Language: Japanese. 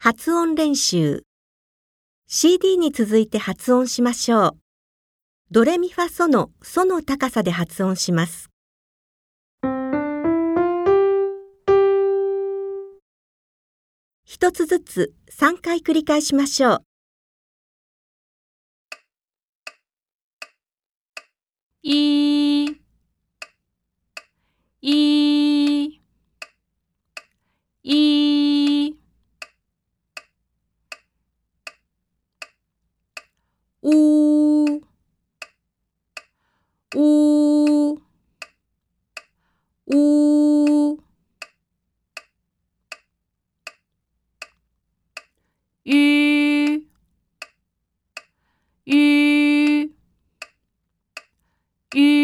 発音練習 CD に続いて発音しましょう。ドレミファソのソの高さで発音します。一つずつ3回繰り返しましょう。呜呜吁吁吁